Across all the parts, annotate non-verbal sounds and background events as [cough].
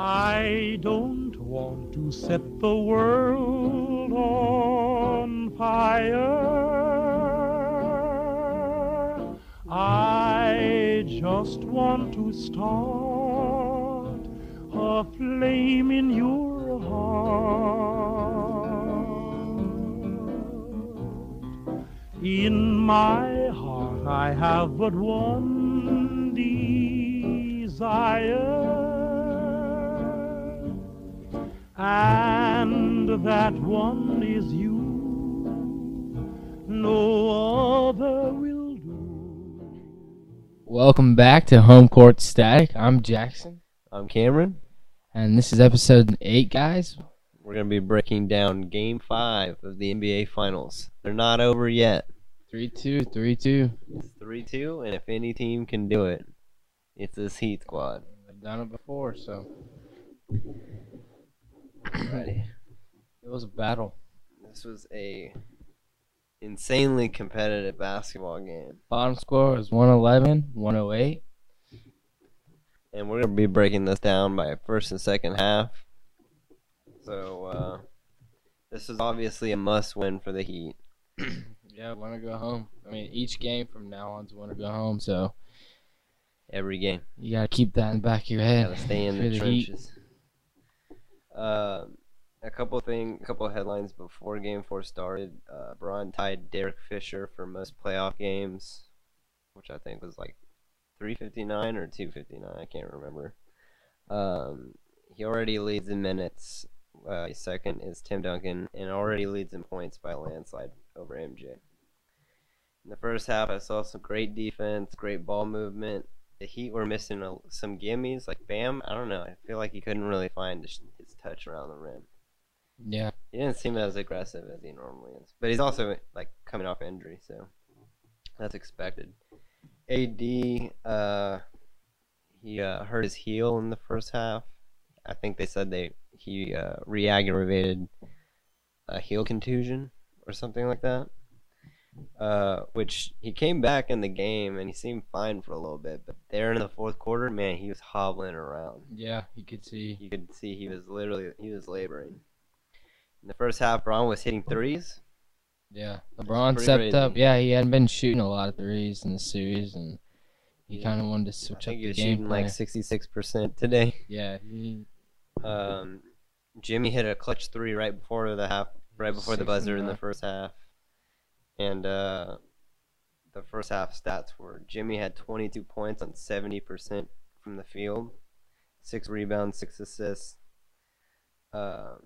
I don't want to set the world on fire. I just want to start a flame in your heart. In my heart, I have but one desire, that one is you. No other will do. Welcome back to Home Court Static. I'm Jackson, I'm Cameron. and this is episode eight, guys. We're going to be breaking down game five of the NBA Finals. They're not over yet. Three two, three two. It's 3 2, and if any team can do it, it's this Heat squad. I've done it before, so Ready. It was a battle. This was a insanely competitive basketball game, Bottom score was 111, 108. and we're going to be breaking this down by first and second half. So, uh, this is obviously a must win for the Heat. [clears throat] Yeah, want to go home. I mean, each game from now on is want to go home, so Every game. you gotta keep that in the back of your head. Gotta stay in for the, trenches. Uh, a couple thing, a couple headlines before Game Four started. Uh, Bron tied Derek Fisher for most playoff games, which I think was like 359 or 259. I can't remember. Um, he already leads in minutes. Uh, second is Tim Duncan, and already leads in points by a landslide over MJ. In the first half, I saw some great defense, great ball movement the Heat were missing a, some gimmies. Like Bam, I don't know. I feel like he couldn't really find his, his touch around the rim. Yeah, He didn't seem as aggressive as he normally is. But he's also like coming off injury, so that's expected. AD, uh, he uh, hurt his heel in the first half. I think they said they he uh, re-aggravated a heel contusion or something like that. Uh, which he came back in the game and he seemed fine for a little bit, but there in the fourth quarter, man, he was hobbling around yeah, you could see. you could see he was literally he was laboring. In the first half, Bron was hitting threes. Yeah, LeBron stepped crazy. up. Yeah, he hadn't been shooting a lot of threes in the series, and he Yeah. kind of wanted to I switch up think he the was shooting like sixty-six percent today. [laughs] Yeah, he, Um, Jimmy hit a clutch three right before the half, right before the buzzer in the first half, and uh, the first half stats were Jimmy had twenty-two points on seventy percent from the field, six rebounds, six assists. Um,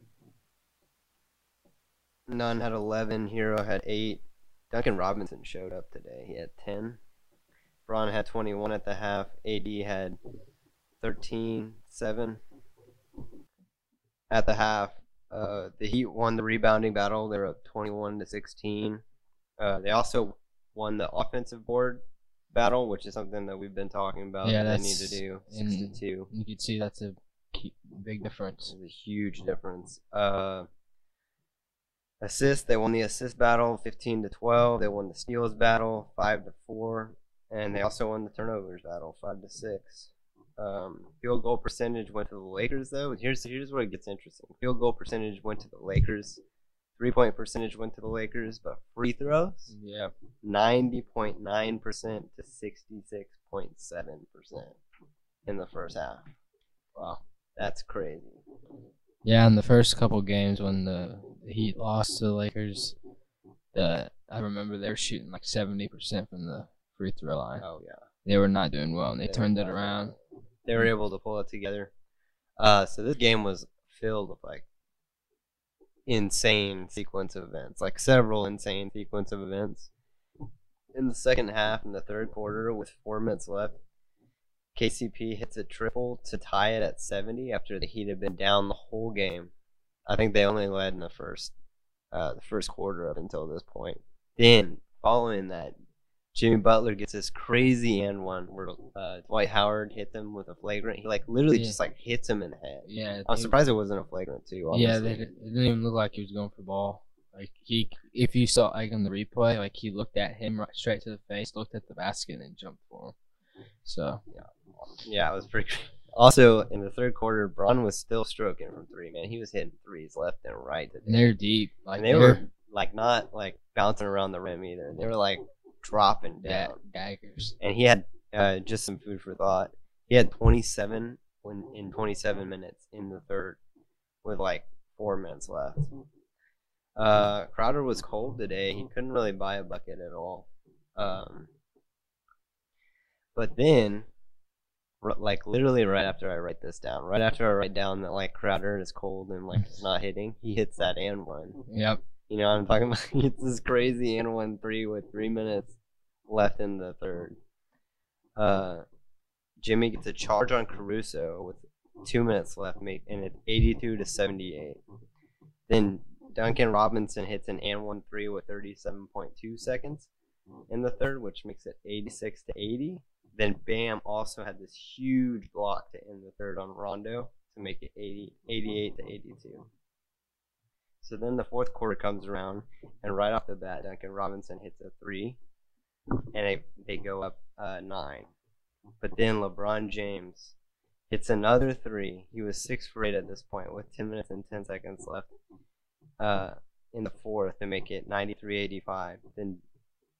Nunn had eleven. Herro had eight. Duncan Robinson showed up today. He had ten. Bron had twenty-one at the half. AD had 13, 7 at the half. Uh, the Heat won the rebounding battle. They're up 21 to 16. Uh, they also won the offensive board battle, which is something that we've been talking about. Yeah, that they need to do. Six to two. you can see that's a key, big difference. It's a huge difference. Uh, assists, they won the assist battle 15 to 12. They won the steals battle 5 to 4. And they also won the turnovers battle 5 to 6. Um, field goal percentage went to the Lakers, though. Here's, here's where it gets interesting. Field goal percentage went to the Lakers. Three point percentage went to the Lakers, but free throws Yeah, 90.9% to 66.7% in the first half. wow. That's crazy. Yeah, in the first couple games when the, Heat lost to the Lakers, the I remember they were shooting like seventy percent from the free throw line. Oh, yeah. They were not doing well, and they They turned it around. they were able to pull it together. Uh, so this game was filled with like insane sequence of events, like several insane sequence of events. In the second half, in the third quarter, with four minutes left, KCP hits a triple to tie it at 70 after the Heat had been down the whole game. I think they only led in the first, uh, the first quarter up until this point. Then, following that, Jimmy Butler gets this crazy end one where uh, Dwight Howard hit them with a flagrant. He like literally Yeah. just like hits him in the head. Yeah, I'm surprised it wasn't a flagrant too. Yeah, they, it didn't even look like he was going for the ball. Like he, if you saw like on the replay, like he looked at him right straight to the face, looked at the basket, and jumped for him. So yeah, it was pretty. [laughs] Also, in the third quarter, Bron was still stroking from three. Man, he was hitting threes left and right. And they're deep. Like And they they're were like not like bouncing around the rim either. They were like dropping down. daggers. And he had uh, just some food for thought. He had 27 when in 27 minutes in the third, with like four minutes left. Uh, Crowder was cold today. He couldn't really buy a bucket at all. Um, but then, like literally right after I write this down, right after I write down that like Crowder is cold and like not hitting, he hits that and one. Yep. You know, what I'm talking [laughs] about it's this crazy and one three with three minutes left in the third. Uh, Jimmy gets a charge on Caruso with two minutes left, make and it's 82 to 78. Then Duncan Robinson hits an and one three with 37.2 seconds in the third, which makes it 86 to 80. Then Bam also had this huge block to end the third on Rondo to make it 80, 88 to 82. So then the fourth quarter comes around, and right off the bat, Duncan Robinson hits a three, and they, they go up uh, nine. But then LeBron James hits another three. He was six for eight at this point with 10 minutes and 10 seconds left uh, in the fourth to make it 93-85. Then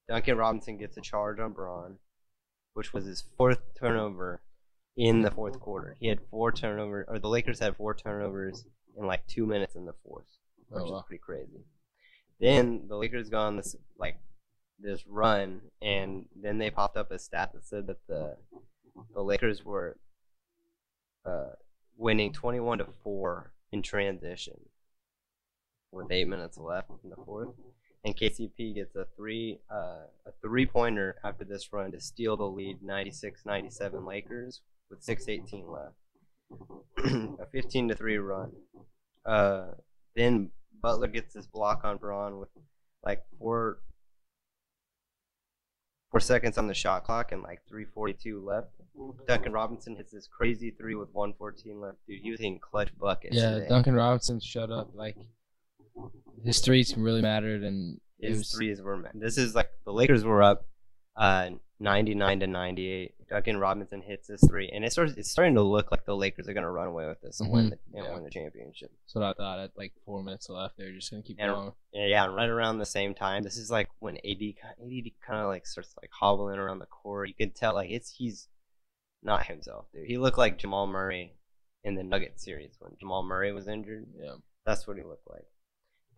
Duncan Robinson gets a charge on Bron, which was his fourth turnover in the fourth quarter. He had four turnovers, or the Lakers had four turnovers in like two minutes in the fourth, which Oh, wow. is pretty crazy. Then the Lakers go on this like this run, and then they popped up a stat that said that the the Lakers were uh, winning twenty one to four in transition with eight minutes left in the fourth. And KCP gets a three uh, a three pointer after this run to steal the lead 96-97 Lakers with 6:18 left. [clears throat] a 15 to 3 run. Uh, then Butler gets this block on Bron with like four four seconds on the shot clock and like 3:42 left. Duncan Robinson hits this crazy three with 114 left. Dude, he was hitting clutch buckets. Yeah, today. Duncan Robinson shut up. Like his threes really mattered, and it His was threes were. This is like the Lakers were up, uh, 99 to 98. Duncan Robinson hits his three, and it starts. It's starting to look like the Lakers are gonna run away with this and win Mhm. the and Yeah. win the championship. So I thought. At like four minutes left, they're just gonna keep And- going. Yeah, yeah, and right around the same time. This is like when AD AD kind of like starts like hobbling around the court. You can tell like it's he's not himself, dude. He looked like Jamal Murray in the Nuggets series when Jamal Murray was injured. Yeah. That's what he looked like.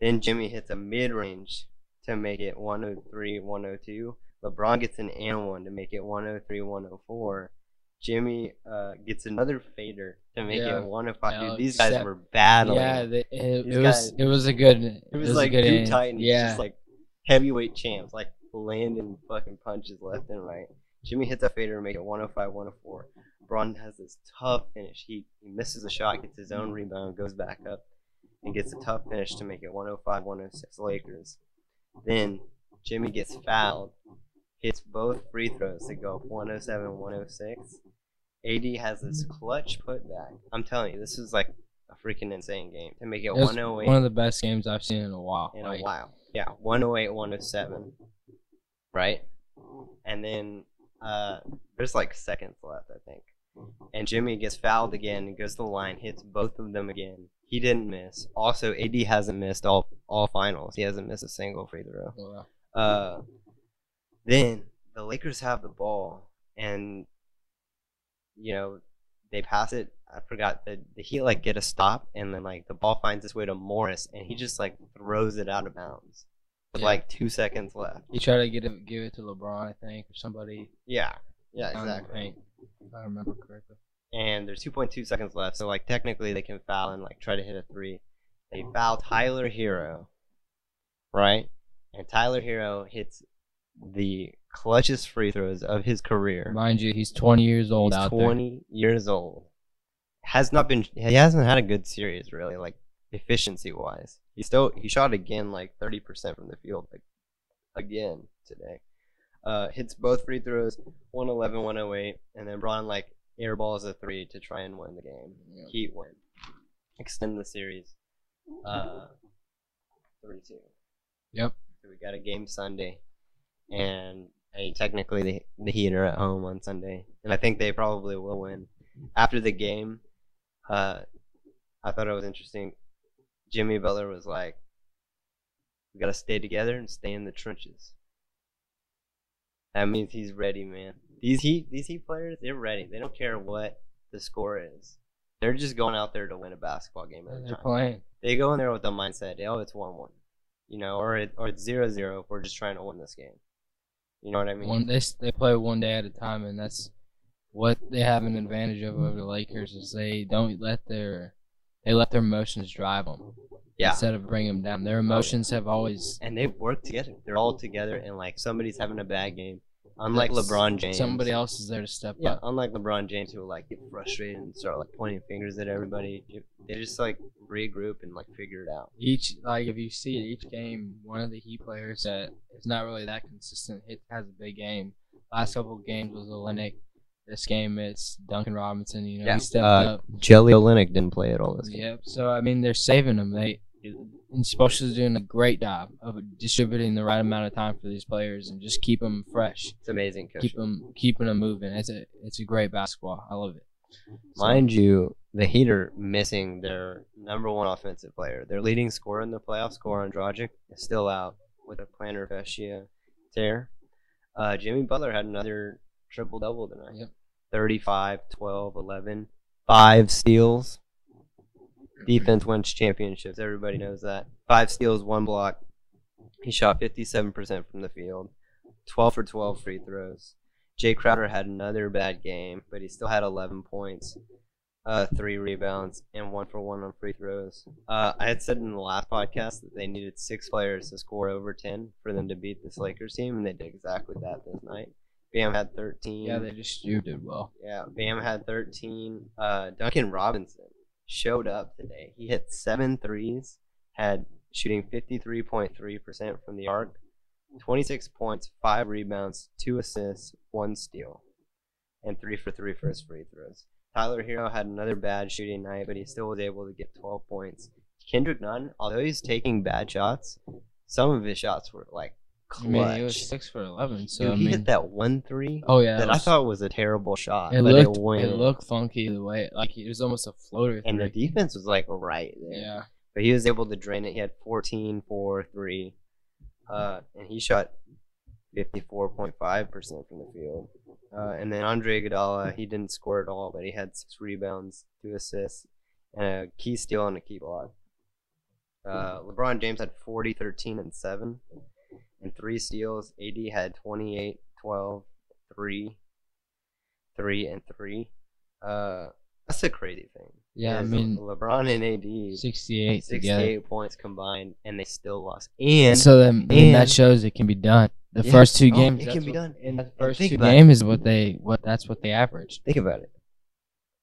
Then Jimmy hits a mid range to make it 103 102. LeBron gets an and one to make it 103 104. Jimmy uh, gets another fader to make Yeah. it 105. Yeah, Dude, these guys were battling. Yeah, they, it, it was guys- it was a good. It, It was, like good two end. titans, Yeah, just like heavyweight champs, like landing fucking punches left and right. Jimmy hits a fader to make it 105 104. Bron has this tough finish. He, he misses a shot, gets his own rebound, goes back up, and gets a tough finish to make it 105 106 Lakers. Then Jimmy gets fouled, hits both free throws to go up 107 106. AD has this clutch putback. I'm telling you, this is like a freaking insane game to make it, it 108 one of the best games I've seen in a while. in Like, a while. Yeah, 108, 107. Right? And then uh, there's like seconds left, I think. And Jimmy gets fouled again and goes to the line, hits both of them again. He didn't miss. Also, AD hasn't missed all all finals. He hasn't missed a single free throw. Wow. Uh, then the Lakers have the ball, and you know they pass it. I forgot that the Heat like get a stop, and then like the ball finds its way to Morris, and he just like throws it out of bounds with Yeah. like two seconds left. He tried to get it, give it to LeBron, I think, or somebody. Yeah, yeah, down in the exactly. If I remember correctly. And there's 2.2 seconds left, so like technically they can foul and like try to hit a three. They foul Tyler Herro, right? And Tyler Herro hits the clutchest free throws of his career. Mind you, he's 20 years old He's out 20 years old. Has not been. He hasn't had a good series really, like efficiency wise. He still he shot again like 30% from the field, like again today. Uh, hits both free throws, 111, 108, and then Bron like airballs a three to try and win the game. Yeah. Heat win, extend the series. Uh, three two. Yep. So we got a game Sunday, and hey, technically the the Heat are at home on Sunday, and I think they probably will win. after the game, uh, I thought it was interesting. Jimmy Butler was like, "We gotta stay together and stay in the trenches." That means he's ready, man. These Heat, these Heat players, they're ready. They don't care what the score is. They're just going out there to win a basketball game at They're time. playing. They go in there with the mindset, oh, it's one-one, you know, or it, or it's zero-zero if we're just trying to win this game. You know what I mean? One they they play one day at a time, and that's what they have an advantage of over the Lakers is they don't let their they let their emotions drive them Yeah. instead of bring them down. Their emotions have always and they work together. They're all together, and like somebody's having a bad game. Unlike That's- LeBron James, somebody else is there to step Yeah, up. unlike LeBron James, who will like get frustrated and start like pointing fingers at everybody. They just like regroup and like figure it out. Each like if you see it, each game, one of the Heat players that is not really that consistent hit has a big game. Last couple of games was Olynyk. This game it's Duncan Robinson. You know Yeah, he stepped uh, up. Jelly Olynyk didn't play at all this game. Yep. So I mean, they're saving them. They and Spoelstra's doing a great job of distributing the right amount of time for these players and just keep them fresh, It's amazing, coach. keep them keeping them moving. It's a it's a great basketball. I love it. So- Mind you, the Heat are missing their number one offensive player. Their leading scorer in the playoffs, Goran Dragic, is still out with a plantar fascia tear. Uh, Jimmy Butler had another triple double tonight. Yep. 35, 12, 11, five steals. Defense wins championships. Everybody knows that. Five steals, one block. He shot 57% from the field, 12 for 12 free throws. Jae Crowder had another bad game, but he still had 11 points, uh, three rebounds, and one for one on free throws. Uh, I had said in the last podcast that they needed six players to score over 10 for them to beat this Lakers team, and they did exactly that this night. Bam had 13. Yeah, they just you did well. Yeah, Bam had 13. Uh, Duncan Robinson showed up today. He hit seven threes, had shooting 53.3% from the arc, 26 points, five rebounds, two assists, one steal, and three for three for his free throws. Tyler Herro had another bad shooting night, but he still was able to get 12 points. Kendrick Nunn, although he's taking bad shots, some of his shots were like I mean, he was six for eleven. So Dude, I he mean, hit that one three oh yeah, that it, I thought was a terrible shot, it looked it went. it looked funky the way like it was almost a floater. and the defense was like right there. yeah, But he was able to drain it. He had 14, 4, 3. Uh, and he shot 54.5% from the field. Uh, and then Andre Iguodala, he didn't score at all, but he had six rebounds, two assists, and a key steal and a key block. Uh, LeBron James had 40, 13, and 7, and three steals. AD had 28, 12, 3, 3, and 3. Uh, that's a crazy thing. yeah. I mean, LeBron and AD sixty-eight together. 68 points combined, and they still lost. And so then, and- that shows it can be done. The Yeah. first two games, it that's can be what- done. In the And first think two it. games is what they what that's what they averaged. think about it.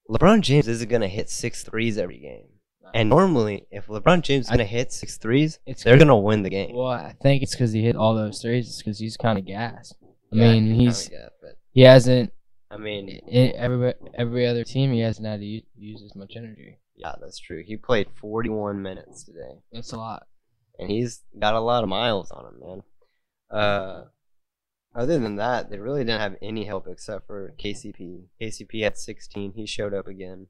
LeBron James isn't gonna hit six threes every game. And normally, if LeBron James is I- gonna hit six threes, It's they're gonna win the game. Well, I think it's because he hit all those threes. It's because he's kind of gassed. I Yeah, mean, kinda he's get, but he hasn't. I mean, i every every other team, he hasn't had to use, use as much energy. yeah, that's true. He played 41 minutes today. That's a lot. and he's got a lot of miles on him, man. Uh, other than that, they really didn't have any help except for KCP. KCP had 16. He showed up again,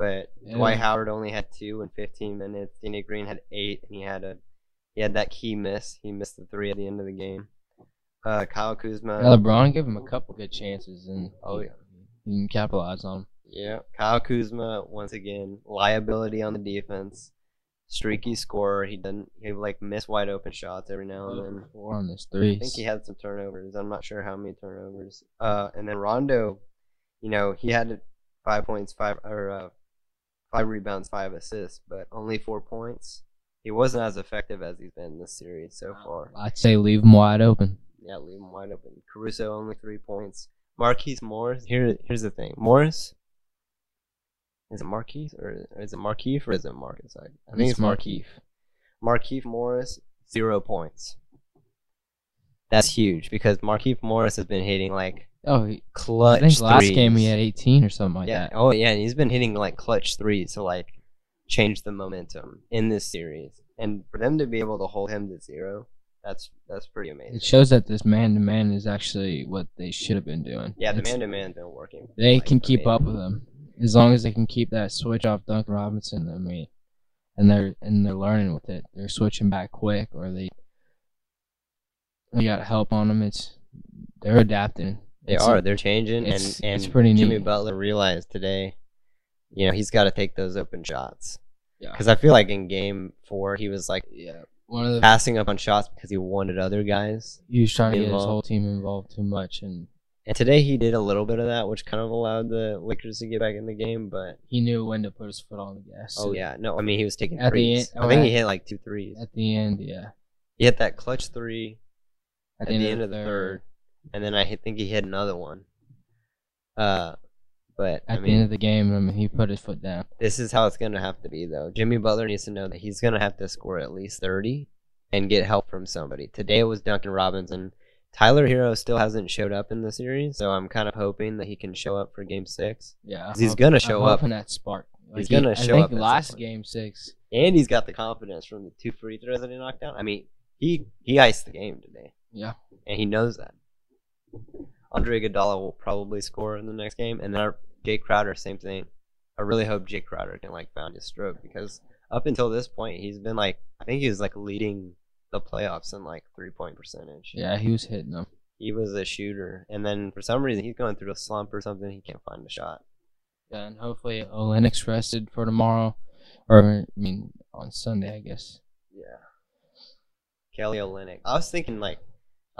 but Yeah. Dwight Howard only had two in 15 minutes. Danny Green had eight, and he had a he had that key miss. He missed the three at the end of the game. Uh, Kyle Kuzma. Yeah, LeBron gave him a couple good chances, and Oh, he, yeah. he didn't capitalize on them. Yeah, Kyle Kuzma once again liability on the defense. Streaky scorer. He didn't. He like miss wide open shots every now and then. Four on this three. I think he had some turnovers. I'm not sure how many turnovers. Uh, and then Rondo, you know, he had five points, five or uh, five rebounds, five assists, but only four points. He wasn't as effective as he's been in this series so uh, far. I'd say leave him wide open. Yeah, leave him wide open. Caruso only three points. Marquise Morris. Here, here's the thing. Morris. Is it Marquise or is it Markeith or is it Marcus? I, I think It's it's. Markeith Morris zero points. That's huge because Markeith Morris has been hitting like Oh, he, I clutch think last threes. game he had 18 or something like yeah. that. Oh yeah, and he's been hitting like clutch threes to like change the momentum in this series. And for them to be able to hold him to zero, that's that's pretty amazing. It shows that this man to man is actually what they should have been doing. yeah, the man to man's been working. They like, can keep up with him. as long as they can keep that switch off Duncan Robinson, I mean, and they're and they're learning with it. They're switching back quick, or they they got help on them. It's they're adapting. They It's- are. They're changing, and and it's pretty Jimmy neat. Butler realized today, you know, he's got to take those open shots Yeah, because I feel like in Game Four he was like yeah. One of the passing up on shots because he wanted other guys, he was trying to get his whole team involved too much, and and today he did a little bit of that, which kind of allowed the Lakers to get back in the game. But he knew when to put his foot on the gas. oh yeah, no, I mean he was taking At the threes. end- I think oh, he hit like two threes. At the end, yeah. He hit that clutch three at, the end, of the third, and then I think he hit another one. Uh, but At I the mean, end of the game, I mean, he put his foot down. this is how it's gonna have to be though. Jimmy Butler needs to know that he's gonna have to score at least thirty and get help from somebody. Today it was Duncan Robinson. And Tyler Herro still hasn't showed up in the series, so I'm kind of hoping that he can show up for Game Six. Yeah, He's gonna I'm show up. hoping that spark. He's he- gonna I show think up last game six. And he's got the confidence from the two free throws that he knocked down. I mean, he he iced the game today. Yeah, and he knows that. Andre Iguodala will probably score in the next game, and then our Jae Crowder, same thing. I really hope Jae Crowder can like found his stroke because up until this point, he's been like I think he was like leading the playoffs in like three point percentage. yeah, he was hitting them. He was a shooter, and then for some reason he's going through a slump or something. He can't find a shot. Yeah, and hopefully Olynyk's rested for tomorrow, or I mean on Sunday, I guess. Yeah. Kelly Olynyk. I was thinking like,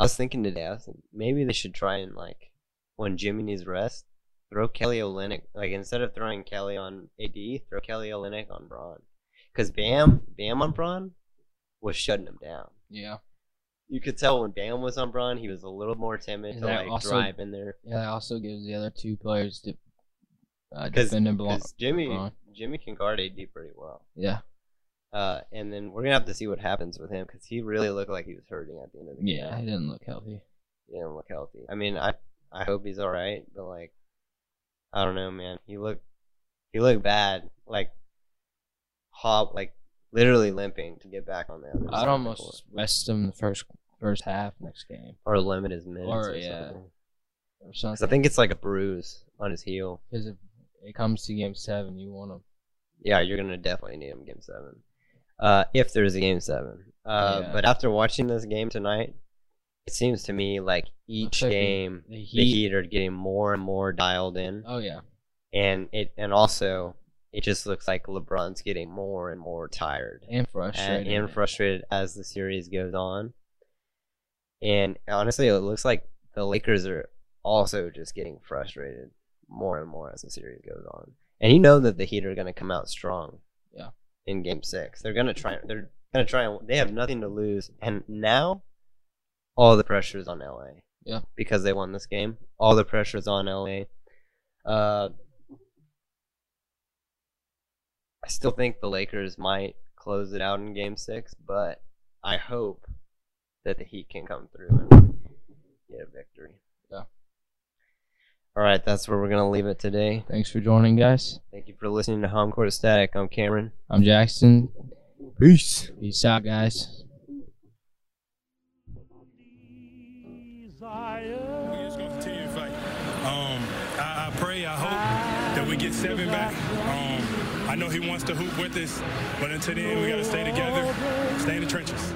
I was thinking today. I was thinking maybe they should try and like, when Jimmy needs rest, throw Kelly Olynyk. Like instead of throwing Kelly on AD, throw Kelly Olynyk on Bron. Because Bam, Bam on Bron, was shutting him down. Yeah, You could tell when Bam was on Bron, he was a little more timid And to like also- drive in there. yeah. That also gives the other two players to uh, defend. Jimmy, Bron. Jimmy can guard AD pretty well. Yeah, Uh, and then we're gonna have to see what happens with him because he really looked like he was hurting at the end of the game. yeah. He didn't look healthy. He didn't look healthy. I mean, I I hope he's all right, but like, I don't know, man. He looked he looked bad, like hop, like literally limping to get back on the other. side I'd almost court. rest him the first first half next game or limit his minutes Or, or, yeah. something. or something. I think it's like a bruise on his heel. because if it comes to game seven, you want him. Yeah, you're gonna definitely need him game seven. Uh, if there's a game seven. Uh, Yeah. but after watching this game tonight, it seems to me like each like game the the Heat- Heat are getting more and more dialed in. Oh yeah, and it and also it just looks like LeBron's getting more and more tired and and, and frustrated as the series goes on. And honestly, it looks like the Lakers are also just getting frustrated more and more as the series goes on. And you know that the Heat are going to come out strong. Yeah. In Game Six, they're going to try. They're going to try. They have nothing to lose, and now all the pressure is on LA. Yeah. Because they won this game, all the pressure is on LA. Uh, I still think the Lakers might close it out in Game Six, but I hope that the Heat can come through and get a victory. Yeah. All right, that's where we're gonna leave it today. Thanks for joining, guys. Thank you for listening to Home Court Static. I'm Cameron. I'm Jackson. Peace. Peace out, guys. Desire. We just gonna continue to fight. Um, I, I pray, I hope that we get seven back. Um, I know he wants to hoop with us, but until then, we gotta stay together, stay in the trenches.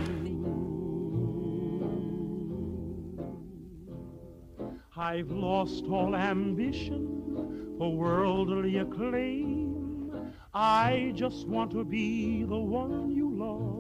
I've lost all ambition for worldly acclaim. I just want to be the one you love.